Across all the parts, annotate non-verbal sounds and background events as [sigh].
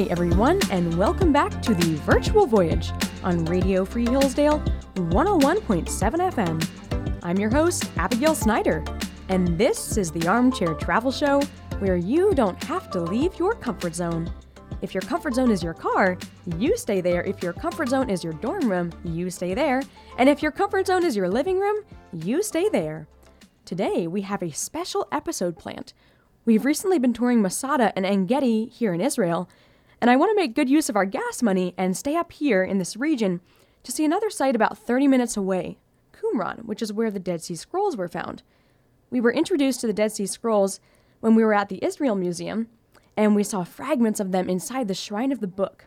Hi, everyone, and welcome back to the Virtual Voyage on Radio Free Hillsdale 101.7 FM. I'm your host, Abigail Snyder, and this is the Armchair Travel Show where you don't have to leave your comfort zone. If your comfort zone is your car, you stay there. If your comfort zone is your dorm room, you stay there. And if your comfort zone is your living room, you stay there. Today, we have a special episode planned. We've recently been touring Masada and En Gedi here in Israel, and I want to make good use of our gas money and stay up here in this region to see another site about 30 minutes away, Qumran, which is where the Dead Sea Scrolls were found. We were introduced to the Dead Sea Scrolls when we were at the Israel Museum, and we saw fragments of them inside the Shrine of the Book.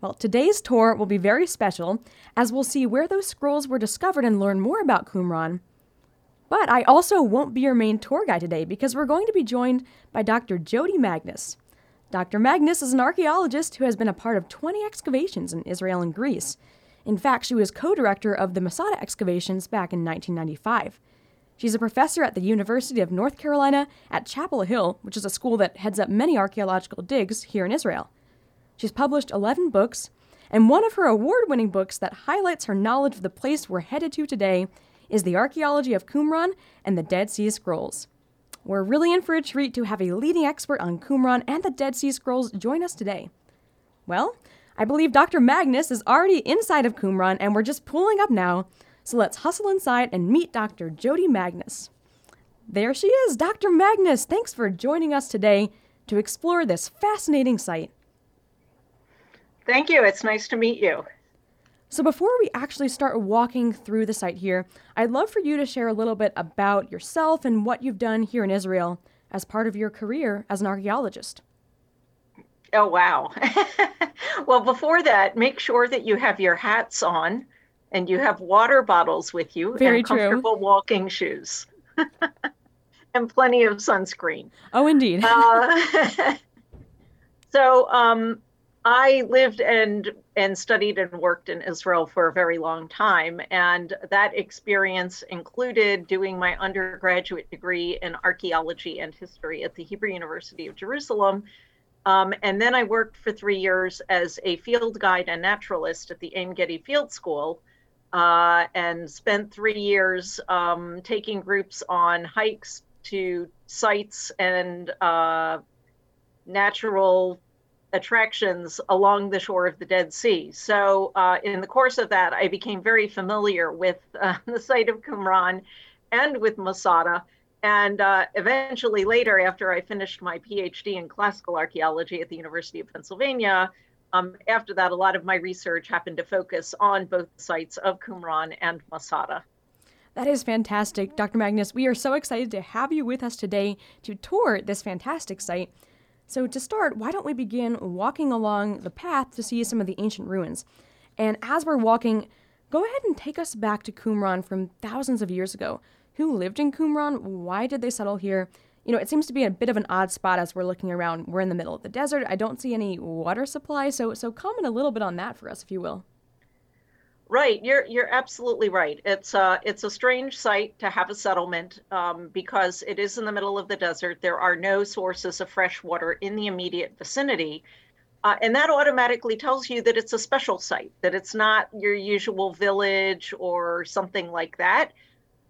Well, today's tour will be very special, as we'll see where those scrolls were discovered and learn more about Qumran. But I also won't be your main tour guide today because we're going to be joined by Dr. Jodi Magness. Dr. Magness is an archaeologist who has been a part of 20 excavations in Israel and Greece. In fact, she was co director of the Masada excavations back in 1995. She's a professor at the University of North Carolina at Chapel Hill, which is a school that heads up many archaeological digs here in Israel. She's published 11 books, and one of her award winning books that highlights her knowledge of the place we're headed to today is The Archaeology of Qumran and the Dead Sea Scrolls. We're really in for a treat to have a leading expert on Qumran and the Dead Sea Scrolls join us today. Well, I believe Dr. Magness is already inside of Qumran and we're just pulling up now, so let's hustle inside and meet Dr. Jodi Magness. There she is, Dr. Magness. Thanks for joining us today to explore this fascinating site. Thank you. It's nice to meet you. So, before we actually start walking through the site here, I'd love for you to share a little bit about yourself and what you've done here in Israel as part of your career as an archaeologist. Oh, wow. [laughs] well, before that, make sure that you have your hats on and you have water bottles with you Very and comfortable true. walking shoes [laughs] and plenty of sunscreen. Oh, indeed. Uh, [laughs] so, um, I lived and and studied and worked in Israel for a very long time, and that experience included doing my undergraduate degree in archaeology and history at the Hebrew University of Jerusalem. Um, and then I worked for three years as a field guide and naturalist at the Ein Gedi Field School, uh, and spent three years um, taking groups on hikes to sites and uh, natural attractions along the shore of the Dead Sea. So, uh, in the course of that, I became very familiar with uh, [laughs] the site of Qumran and with Masada. And uh, eventually, later, after I finished my PhD in classical archaeology at the University of Pennsylvania, um, after that, a lot of my research happened to focus on both sites of Qumran and Masada. That is fantastic, Dr. Magness. We are so excited to have you with us today to tour this fantastic site. So, to start, why don't we begin walking along the path to see some of the ancient ruins? And as we're walking, go ahead and take us back to Qumran from thousands of years ago. Who lived in Qumran? Why did they settle here? You know, it seems to be a bit of an odd spot as we're looking around. We're in the middle of the desert. I don't see any water supply, so so comment a little bit on that for us, if you will. Right, you're you're absolutely right. It's uh it's a strange site to have a settlement um, because it is in the middle of the desert. There are no sources of fresh water in the immediate vicinity, uh, and that automatically tells you that it's a special site. That it's not your usual village or something like that.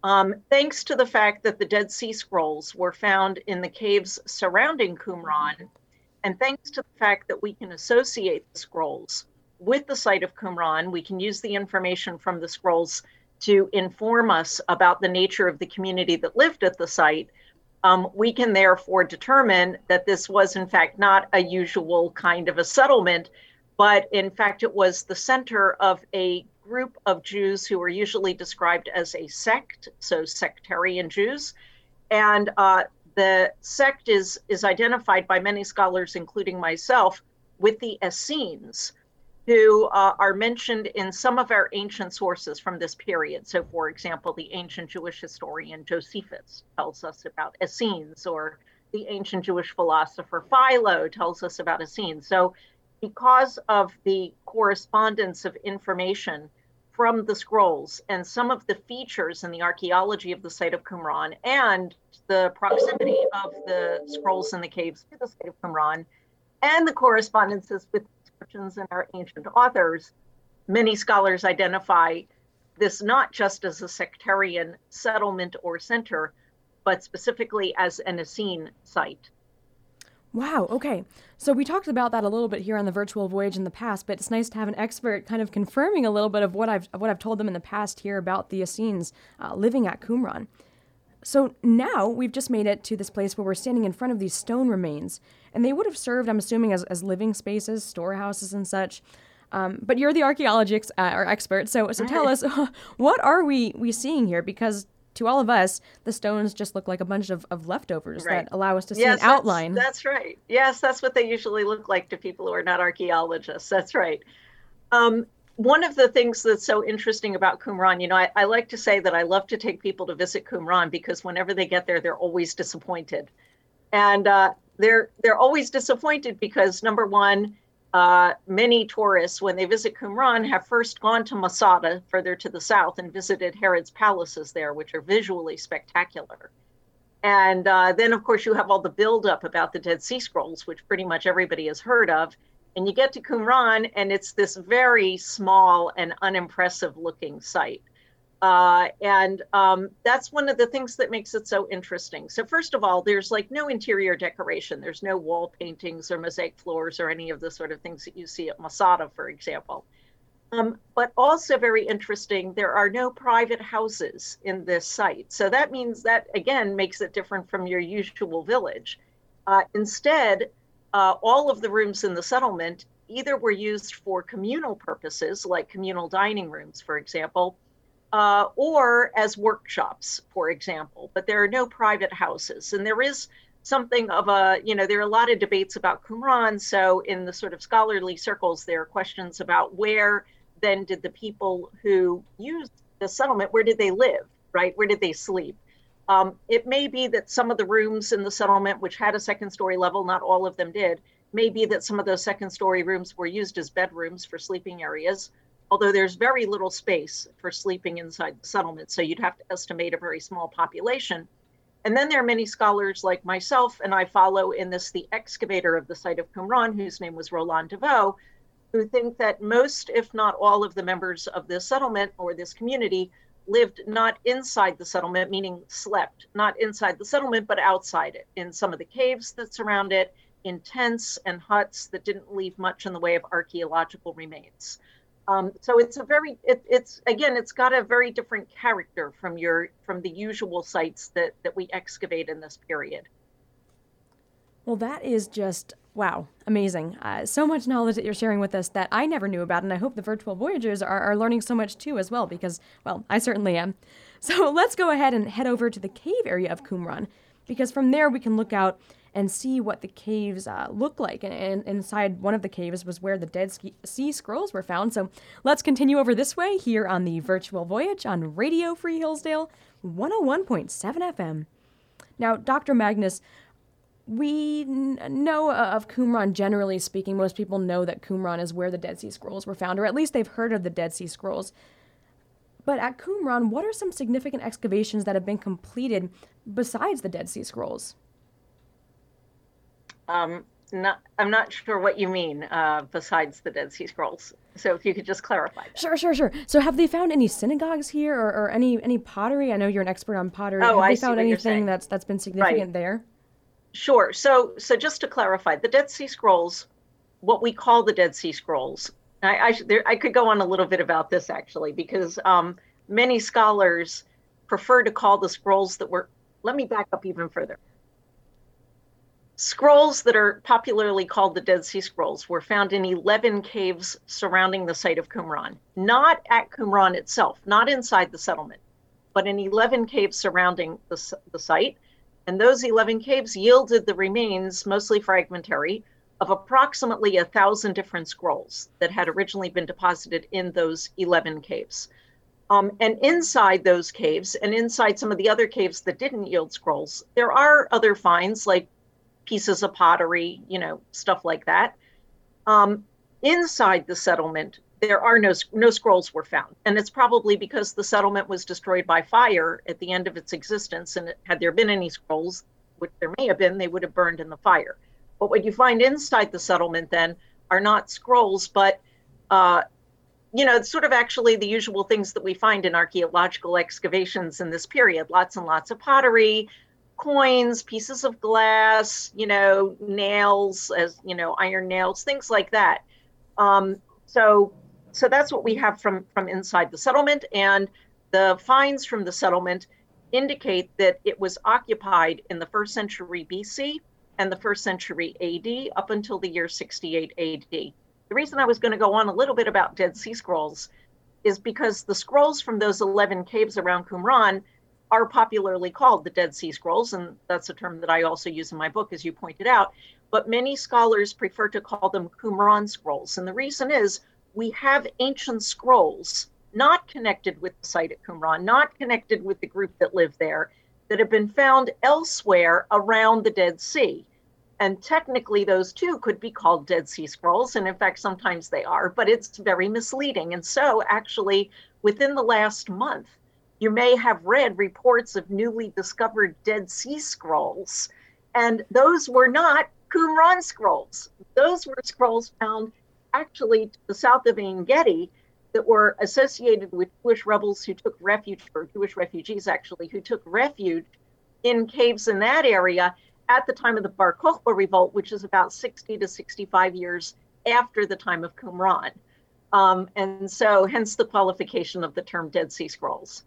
Um, thanks to the fact that the Dead Sea Scrolls were found in the caves surrounding Qumran, and thanks to the fact that we can associate the scrolls with the site of Qumran, we can use the information from the scrolls to inform us about the nature of the community that lived at the site. Um, we can therefore determine that this was, in fact, not a usual kind of a settlement, but in fact, it was the center of a group of Jews who were usually described as a sect, so sectarian Jews. And uh, the sect is, is identified by many scholars, including myself, with the Essenes who uh, are mentioned in some of our ancient sources from this period. So, for example, the ancient Jewish historian Josephus tells us about Essenes, or the ancient Jewish philosopher Philo tells us about Essenes. So, because of the correspondence of information from the scrolls and some of the features in the archaeology of the site of Qumran and the proximity of the scrolls in the caves to the site of Qumran, and the correspondences with inscriptions in our ancient authors, many scholars identify this not just as a sectarian settlement or center, but specifically as an Essene site. Wow, okay. So we talked about that a little bit here on the virtual voyage in the past, but it's nice to have an expert kind of confirming a little bit of what I've what I've told them in the past here about the Essenes uh, living at Qumran. So now we've just made it to this place where we're standing in front of these stone remains, and they would have served, I'm assuming, as, as living spaces, storehouses, and such. Um, but you're the archaeology ex- uh, or expert, so so tell us [laughs] what are we we seeing here? Because to all of us, the stones just look like a bunch of, of leftovers right. that allow us to see yes, an outline. That's, that's, right. Yes, that's what they usually look like to people who are not archaeologists. That's right. Um, one of the things that's so interesting about Qumran, you know, I, I, like to say that I love to take people to visit Qumran because whenever they get there, they're always disappointed, and uh, they're they're always disappointed because number one, uh, many tourists, when they visit Qumran, have first gone to Masada, further to the south, and visited Herod's palaces there, which are visually spectacular. And uh, then, of course, you have all the buildup about the Dead Sea Scrolls, which pretty much everybody has heard of and you get to Qumran, and it's this very small and unimpressive looking site. Uh, and um, that's one of the things that makes it so interesting. So, first of all, there's like no interior decoration. There's no wall paintings or mosaic floors or any of the sort of things that you see at Masada, for example. Um, but also very interesting, there are no private houses in this site. So that means that, again, makes it different from your usual village. Uh, instead, uh, all of the rooms in the settlement either were used for communal purposes, like communal dining rooms, for example, uh, or as workshops, for example. But there are no private houses. And there is something of a, you know, there are a lot of debates about Qumran. So in the sort of scholarly circles, there are questions about where then did the people who used the settlement, where did they live, right? Where did they sleep? Um, it may be that some of the rooms in the settlement, which had a second story level, not all of them did, may be that some of those second story rooms were used as bedrooms for sleeping areas, although there's very little space for sleeping inside the settlement. So you'd have to estimate a very small population. And then there are many scholars like myself, and I follow in this the excavator of the site of Qumran, whose name was Roland de Vaux, who think that most, if not all, of the members of this settlement or this community lived not inside the settlement, meaning slept not inside the settlement, but outside it, in some of the caves that surround it, in tents and huts that didn't leave much in the way of archaeological remains. Um, so it's a very, it, it's again, it's got a very different character from your from the usual sites that that we excavate in this period. Well, that is just Wow, amazing. Uh, so much knowledge that you're sharing with us that I never knew about, and I hope the virtual voyagers are, are learning so much too as well, because, well, I certainly am. [laughs] So let's go ahead and head over to the cave area of Qumran, because from there we can look out and see what the caves uh, look like. And, and, inside one of the caves was where the Dead Sea Scrolls were found. So let's continue over this way here on the virtual voyage on Radio Free Hillsdale 101.7 FM. Now, Dr. Magness, we n- know of Qumran generally speaking. Most people know that Qumran is where the Dead Sea Scrolls were found, or at least they've heard of the Dead Sea Scrolls. But at Qumran, what are some significant excavations that have been completed besides the Dead Sea Scrolls? Um, not, I'm not sure what you mean uh, besides the Dead Sea Scrolls. So if you could just clarify. That. Sure, sure, sure. So have they found any synagogues here, or, or any any pottery? I know you're an expert on pottery. Oh, have I they found anything that's that's been significant right. there? Sure. So, so just to clarify, the Dead Sea Scrolls, what we call the Dead Sea Scrolls, I, I, there, I could go on a little bit about this actually, because um, many scholars prefer to call the scrolls that were. Let me back up even further. Scrolls that are popularly called the Dead Sea Scrolls were found in 11 caves surrounding the site of Qumran, not at Qumran itself, not inside the settlement, but in 11 caves surrounding the, the site and those 11 caves yielded the remains, mostly fragmentary, of approximately a thousand different scrolls that had originally been deposited in those 11 caves. Um, and inside those caves, and inside some of the other caves that didn't yield scrolls, there are other finds like pieces of pottery, you know, stuff like that. Um, inside the settlement, there are no no scrolls were found, and it's probably because the settlement was destroyed by fire at the end of its existence. And had there been any scrolls, which there may have been, they would have burned in the fire. But what you find inside the settlement then are not scrolls, but uh, you know, it's sort of actually the usual things that we find in archaeological excavations in this period lots and lots of pottery, coins, pieces of glass, you know, nails, as you know, iron nails, things like that. Um, so, so that's what we have from from inside the settlement, and the finds from the settlement indicate that it was occupied in the first century BC and the first century AD up until the year 68 AD. The reason I was going to go on a little bit about Dead Sea Scrolls is because the scrolls from those 11 caves around Qumran are popularly called the Dead Sea Scrolls, and that's a term that I also use in my book, as you pointed out. But many scholars prefer to call them Qumran scrolls. And the reason is we have ancient scrolls not connected with the site at Qumran, not connected with the group that lived there, that have been found elsewhere around the Dead Sea. And technically, those two could be called Dead Sea Scrolls. And in fact, sometimes they are, but it's very misleading. And so, actually, within the last month, you may have read reports of newly discovered Dead Sea Scrolls. And those were not Qumran scrolls. Those were scrolls found actually to the south of Ein Gedi that were associated with Jewish rebels who took refuge, or Jewish refugees actually, who took refuge in caves in that area at the time of the Bar Kokhba revolt, which is about 60 to 65 years after the time of Qumran. Um, and so, hence the qualification of the term Dead Sea Scrolls.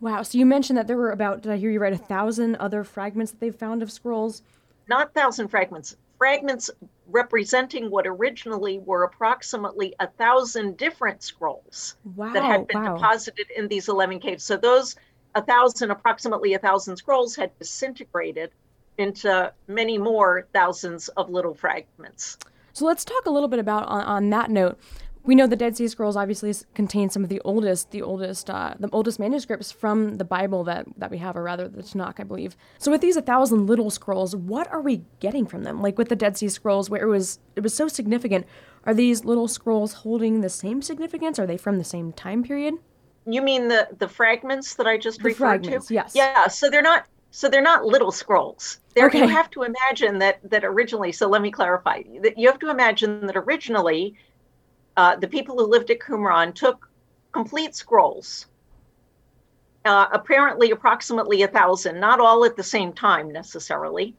Wow. So you mentioned that there were about, did I hear you right, a thousand other fragments that they've found of scrolls? Not thousand fragments, fragments representing what originally were approximately a thousand different scrolls wow, that had been wow. deposited in these 11 caves. So those a thousand, approximately a thousand scrolls had disintegrated into many more thousands of little fragments. So let's talk a little bit about on, on that note. We know the Dead Sea Scrolls obviously contain some of the oldest, the oldest, uh, the oldest manuscripts from the Bible that that we have, or rather the Tanakh, I believe. So with these a thousand little scrolls, what are we getting from them? Like with the Dead Sea Scrolls, where it was it was so significant, are these little scrolls holding the same significance? Are they from the same time period? You mean the the fragments that I just The referred fragments, to? yes. Yeah. So they're not. So they're not little scrolls. They're, Okay. You have to imagine that that originally. So let me clarify. That you have to imagine that originally, uh, the people who lived at Qumran took complete scrolls. Uh, apparently, approximately a thousand, not all at the same time necessarily,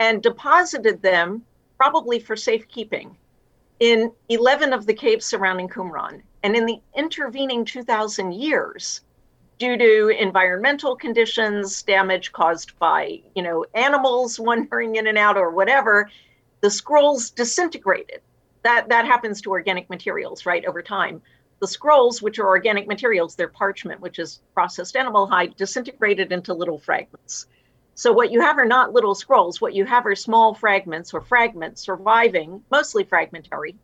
and deposited them probably for safekeeping in 11 of the caves surrounding Qumran. And in the intervening 2,000 years, due to environmental conditions, damage caused by, you know, animals [laughs] wandering in and out or whatever, the scrolls disintegrated. That that happens to organic materials, right, over time. The scrolls, which are organic materials, they're parchment, which is processed animal hide, disintegrated into little fragments. So what you have are not little scrolls. What you have are small fragments or fragments surviving, mostly fragmentary.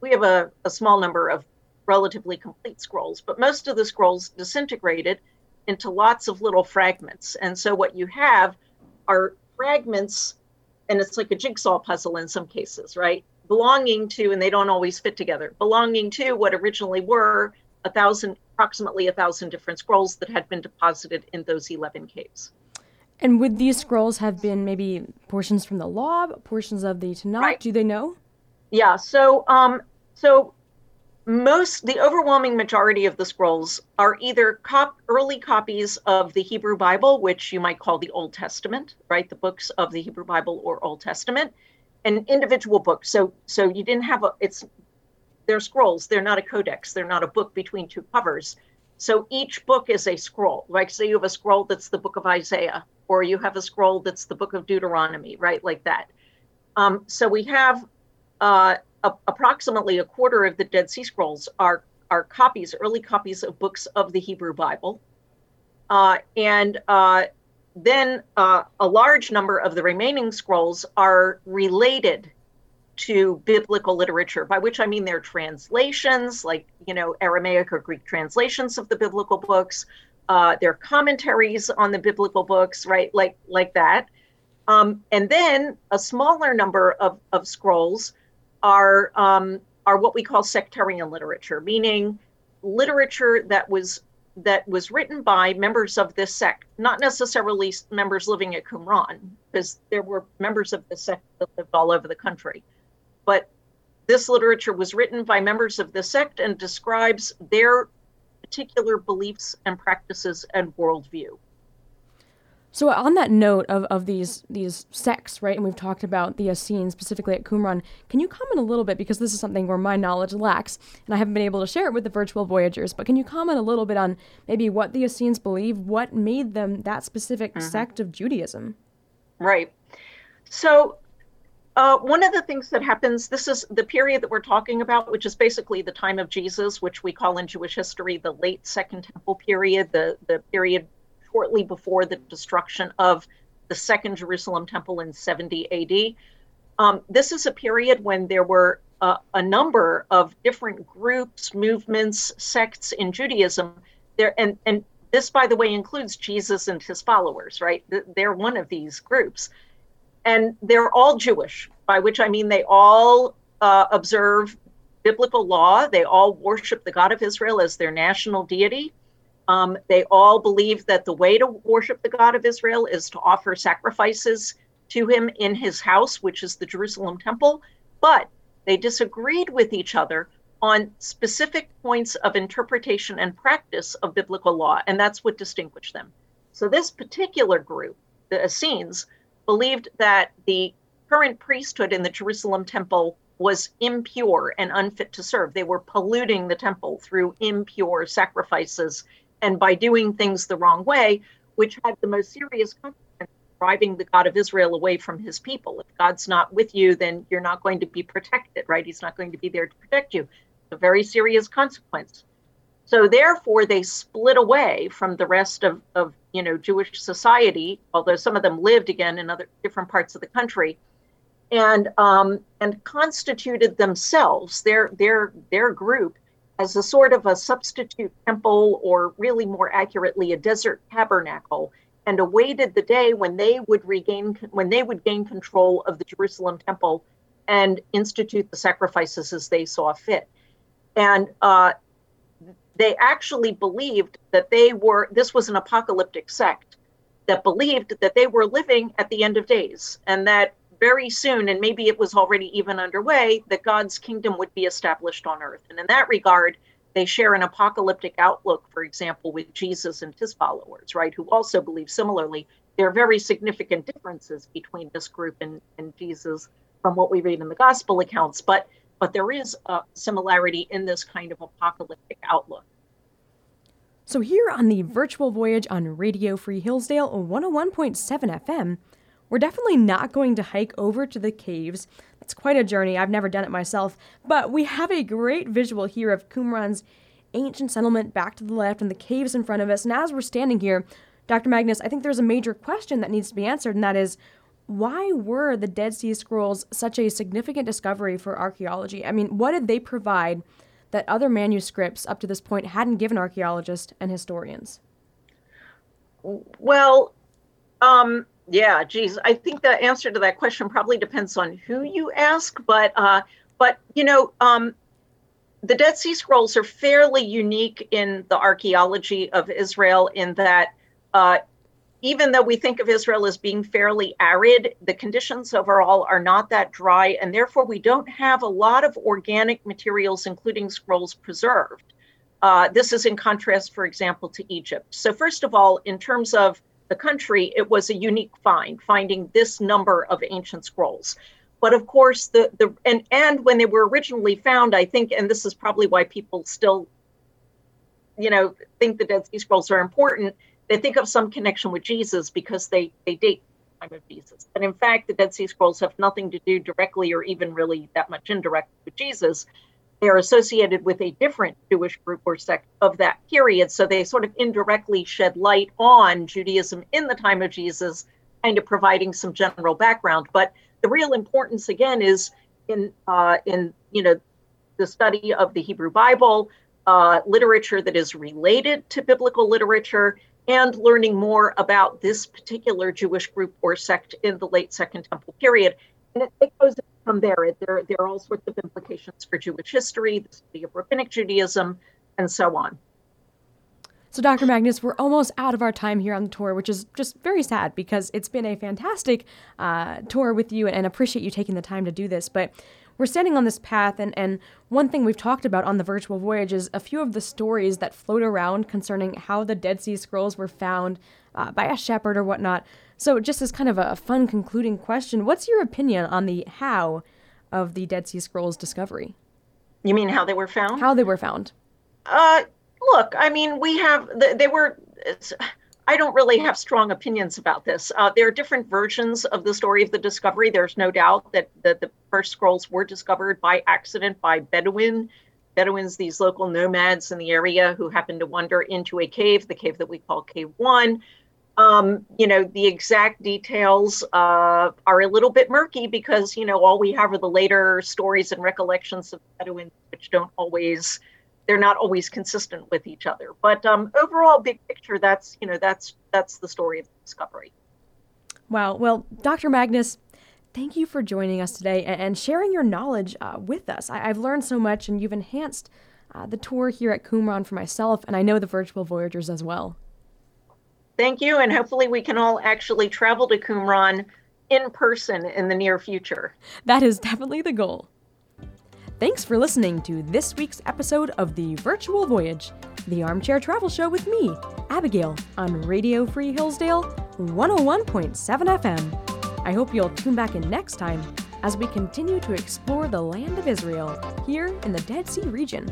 We have a, a small number of relatively complete scrolls, but most of the scrolls disintegrated into lots of little fragments. And so what you have are fragments, and it's like a jigsaw puzzle in some cases, right? Belonging to, and they don't always fit together, belonging to what originally were a thousand, approximately a thousand different scrolls that had been deposited in those 11 caves. And would these scrolls have been maybe portions from the Law, portions of the Tanakh? Right. Do they know? Yeah. So, um, so most, the overwhelming majority of the scrolls are either cop, early copies of the Hebrew Bible, which you might call the Old Testament, right? The books of the Hebrew Bible or Old Testament, and individual book. So, so you didn't have a. It's they're scrolls. They're not a codex. They're not a book between two covers. So each book is a scroll. Like say you have a scroll that's the book of Isaiah, or you have a scroll that's the book of Deuteronomy, right? Like that. Um, so we have uh, a, approximately a quarter of the Dead Sea Scrolls are are copies, early copies of books of the Hebrew Bible, uh, and uh, then uh, a large number of the remaining scrolls are related to biblical literature, by which I mean they're translations, like you know Aramaic or Greek translations of the biblical books. Uh, they're commentaries on the biblical books, right? Like like that. Um, and then a smaller number of, of scrolls are um, are what we call sectarian literature, meaning literature that was that was written by members of this sect, not necessarily members living at Qumran, because there were members of the sect that lived all over the country. But this literature was written by members of the sect and describes their particular beliefs and practices and worldview. So on that note of, of these these sects, right, and we've talked about the Essenes specifically at Qumran, can you comment a little bit because this is something where my knowledge lacks and I haven't been able to share it with the virtual voyagers, but can you comment a little bit on maybe what the Essenes believe, what made them that specific mm-hmm. sect of Judaism? Right. So uh, one of the things that happens, this is the period that we're talking about, which is basically the time of Jesus, which we call in Jewish history the late Second Temple period, the, the period shortly before the destruction of the Second Jerusalem Temple in 70 AD. Um, this is a period when there were uh, a number of different groups, movements, sects in Judaism. There and and this, by the way, includes Jesus and his followers. Right? They're one of these groups, and they're all Jewish. By which I mean they all uh, observe biblical law. They all worship the God of Israel as their national deity. Um, they all believe that the way to worship the God of Israel is to offer sacrifices to him in his house, which is the Jerusalem temple. But they disagreed with each other on specific points of interpretation and practice of biblical law, and that's what distinguished them. So, this particular group, the Essenes, believed that the current priesthood in the Jerusalem temple was impure and unfit to serve. They were polluting the temple through impure sacrifices and by doing things the wrong way, which had the most serious consequence, driving the God of Israel away from his people. If God's not with you, then you're not going to be protected, right? He's not going to be there to protect you. It's a very serious consequence. So therefore, they split away from the rest of, of you know Jewish society, although some of them lived again in other different parts of the country, and um, and constituted themselves their their their group as a sort of a substitute temple, or really more accurately, a desert tabernacle, and awaited the day when they would regain when they would gain control of the Jerusalem temple and institute the sacrifices as they saw fit. And uh, they actually believed that they were this was an apocalyptic sect that believed that they were living at the end of days and that very soon, and maybe it was already even underway, that God's kingdom would be established on earth. And in that regard, they share an apocalyptic outlook, for example, with Jesus and his followers, right, who also believe similarly. There are very significant differences between this group and, and Jesus from what we read in the gospel accounts, but but there is a similarity in this kind of apocalyptic outlook. So here on the virtual voyage on Radio Free Hillsdale 101.7 FM, we're definitely not going to hike over to the caves. It's quite a journey. I've never done it myself, but we have a great visual here of Qumran's ancient settlement back to the left and the caves in front of us. And as we're standing here, Dr. Magness, I think there's a major question that needs to be answered, and that is why were the Dead Sea Scrolls such a significant discovery for archaeology? I mean, what did they provide that other manuscripts up to this point hadn't given archaeologists and historians? Well, um, yeah, geez, I think the answer to that question probably depends on who you ask, but uh, but you know, um, the Dead Sea Scrolls are fairly unique in the archaeology of Israel in that uh, even though we think of Israel as being fairly arid, the conditions overall are not that dry, and therefore we don't have a lot of organic materials, including scrolls, preserved. Uh, this is in contrast, for example, to Egypt. So, first of all, in terms of the country, it was a unique find, finding this number of ancient scrolls. But of course, the the and and when they were originally found, I think, and this is probably why people still, you know, think the Dead Sea Scrolls are important. They think of some connection with Jesus because they they date the time of Jesus. But in fact, the Dead Sea Scrolls have nothing to do directly or even really that much indirectly with Jesus they are associated with a different Jewish group or sect of that period. So they sort of indirectly shed light on Judaism in the time of Jesus, kind of providing some general background. But the real importance, again, is in uh, in you know the study of the Hebrew Bible, uh, literature that is related to biblical literature, and learning more about this particular Jewish group or sect in the late Second Temple period. And it, it goes from there. There, there are all sorts of implications for Jewish history, the study of rabbinic Judaism, and so on. So, Dr. Magness, we're almost out of our time here on the tour, which is just very sad because it's been a fantastic uh, tour with you and appreciate you taking the time to do this. But we're standing on this path, and, and one thing we've talked about on the virtual voyage is a few of the stories that float around concerning how the Dead Sea Scrolls were found uh, by a shepherd or whatnot. So, just as kind of a fun concluding question, what's your opinion on the how of the Dead Sea Scrolls discovery? You mean how they were found? How they were found. Uh, look, I mean, we have, they were, I don't really have strong opinions about this. Uh, there are different versions of the story of the discovery. There's no doubt that, that the first scrolls were discovered by accident by Bedouin. Bedouins, these local nomads in the area who happened to wander into a cave, the cave that we call Cave One. Um, you know, the exact details uh, are a little bit murky because, you know, all we have are the later stories and recollections of Bedouins, which don't always they're not always consistent with each other. But um, overall, big picture, that's you know that's that's the story of the discovery. Wow. Well, Dr. Magness, thank you for joining us today and sharing your knowledge uh, with us. I- have learned so much, and you've enhanced uh, the tour here at Qumran for myself, and I know the virtual voyagers as well. Thank you, and hopefully we can all actually travel to Qumran in person in the near future. That is definitely the goal. Thanks for listening to this week's episode of The Virtual Voyage, the armchair travel show with me, Abigail, on Radio Free Hillsdale 101.7 FM. I hope you'll tune back in next time as we continue to explore the land of Israel here in the Dead Sea region.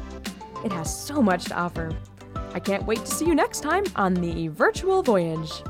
It has so much to offer. I can't wait to see you next time on The Virtual Voyage.